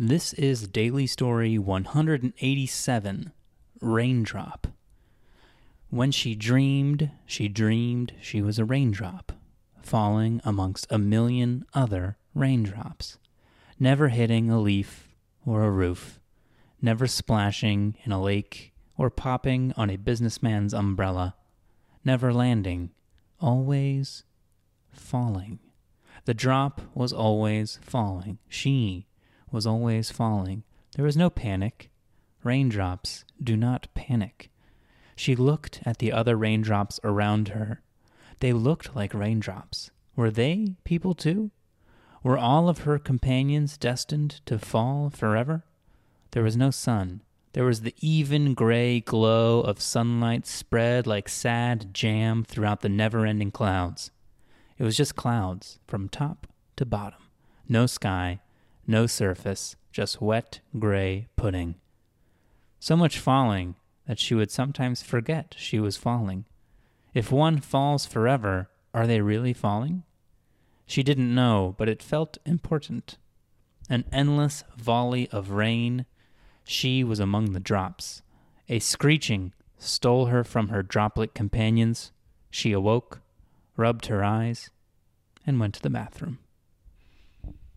This is Daily Story 187 Raindrop. When she dreamed, she dreamed she was a raindrop, falling amongst a million other raindrops, never hitting a leaf or a roof, never splashing in a lake or popping on a businessman's umbrella, never landing, always falling. The drop was always falling. She was always falling. There was no panic. Raindrops do not panic. She looked at the other raindrops around her. They looked like raindrops. Were they people too? Were all of her companions destined to fall forever? There was no sun. There was the even gray glow of sunlight spread like sad jam throughout the never ending clouds. It was just clouds from top to bottom. No sky, no surface, just wet gray pudding. So much falling that she would sometimes forget she was falling. If one falls forever, are they really falling? She didn't know, but it felt important. An endless volley of rain. She was among the drops. A screeching stole her from her droplet companions. She awoke, rubbed her eyes, and went to the bathroom.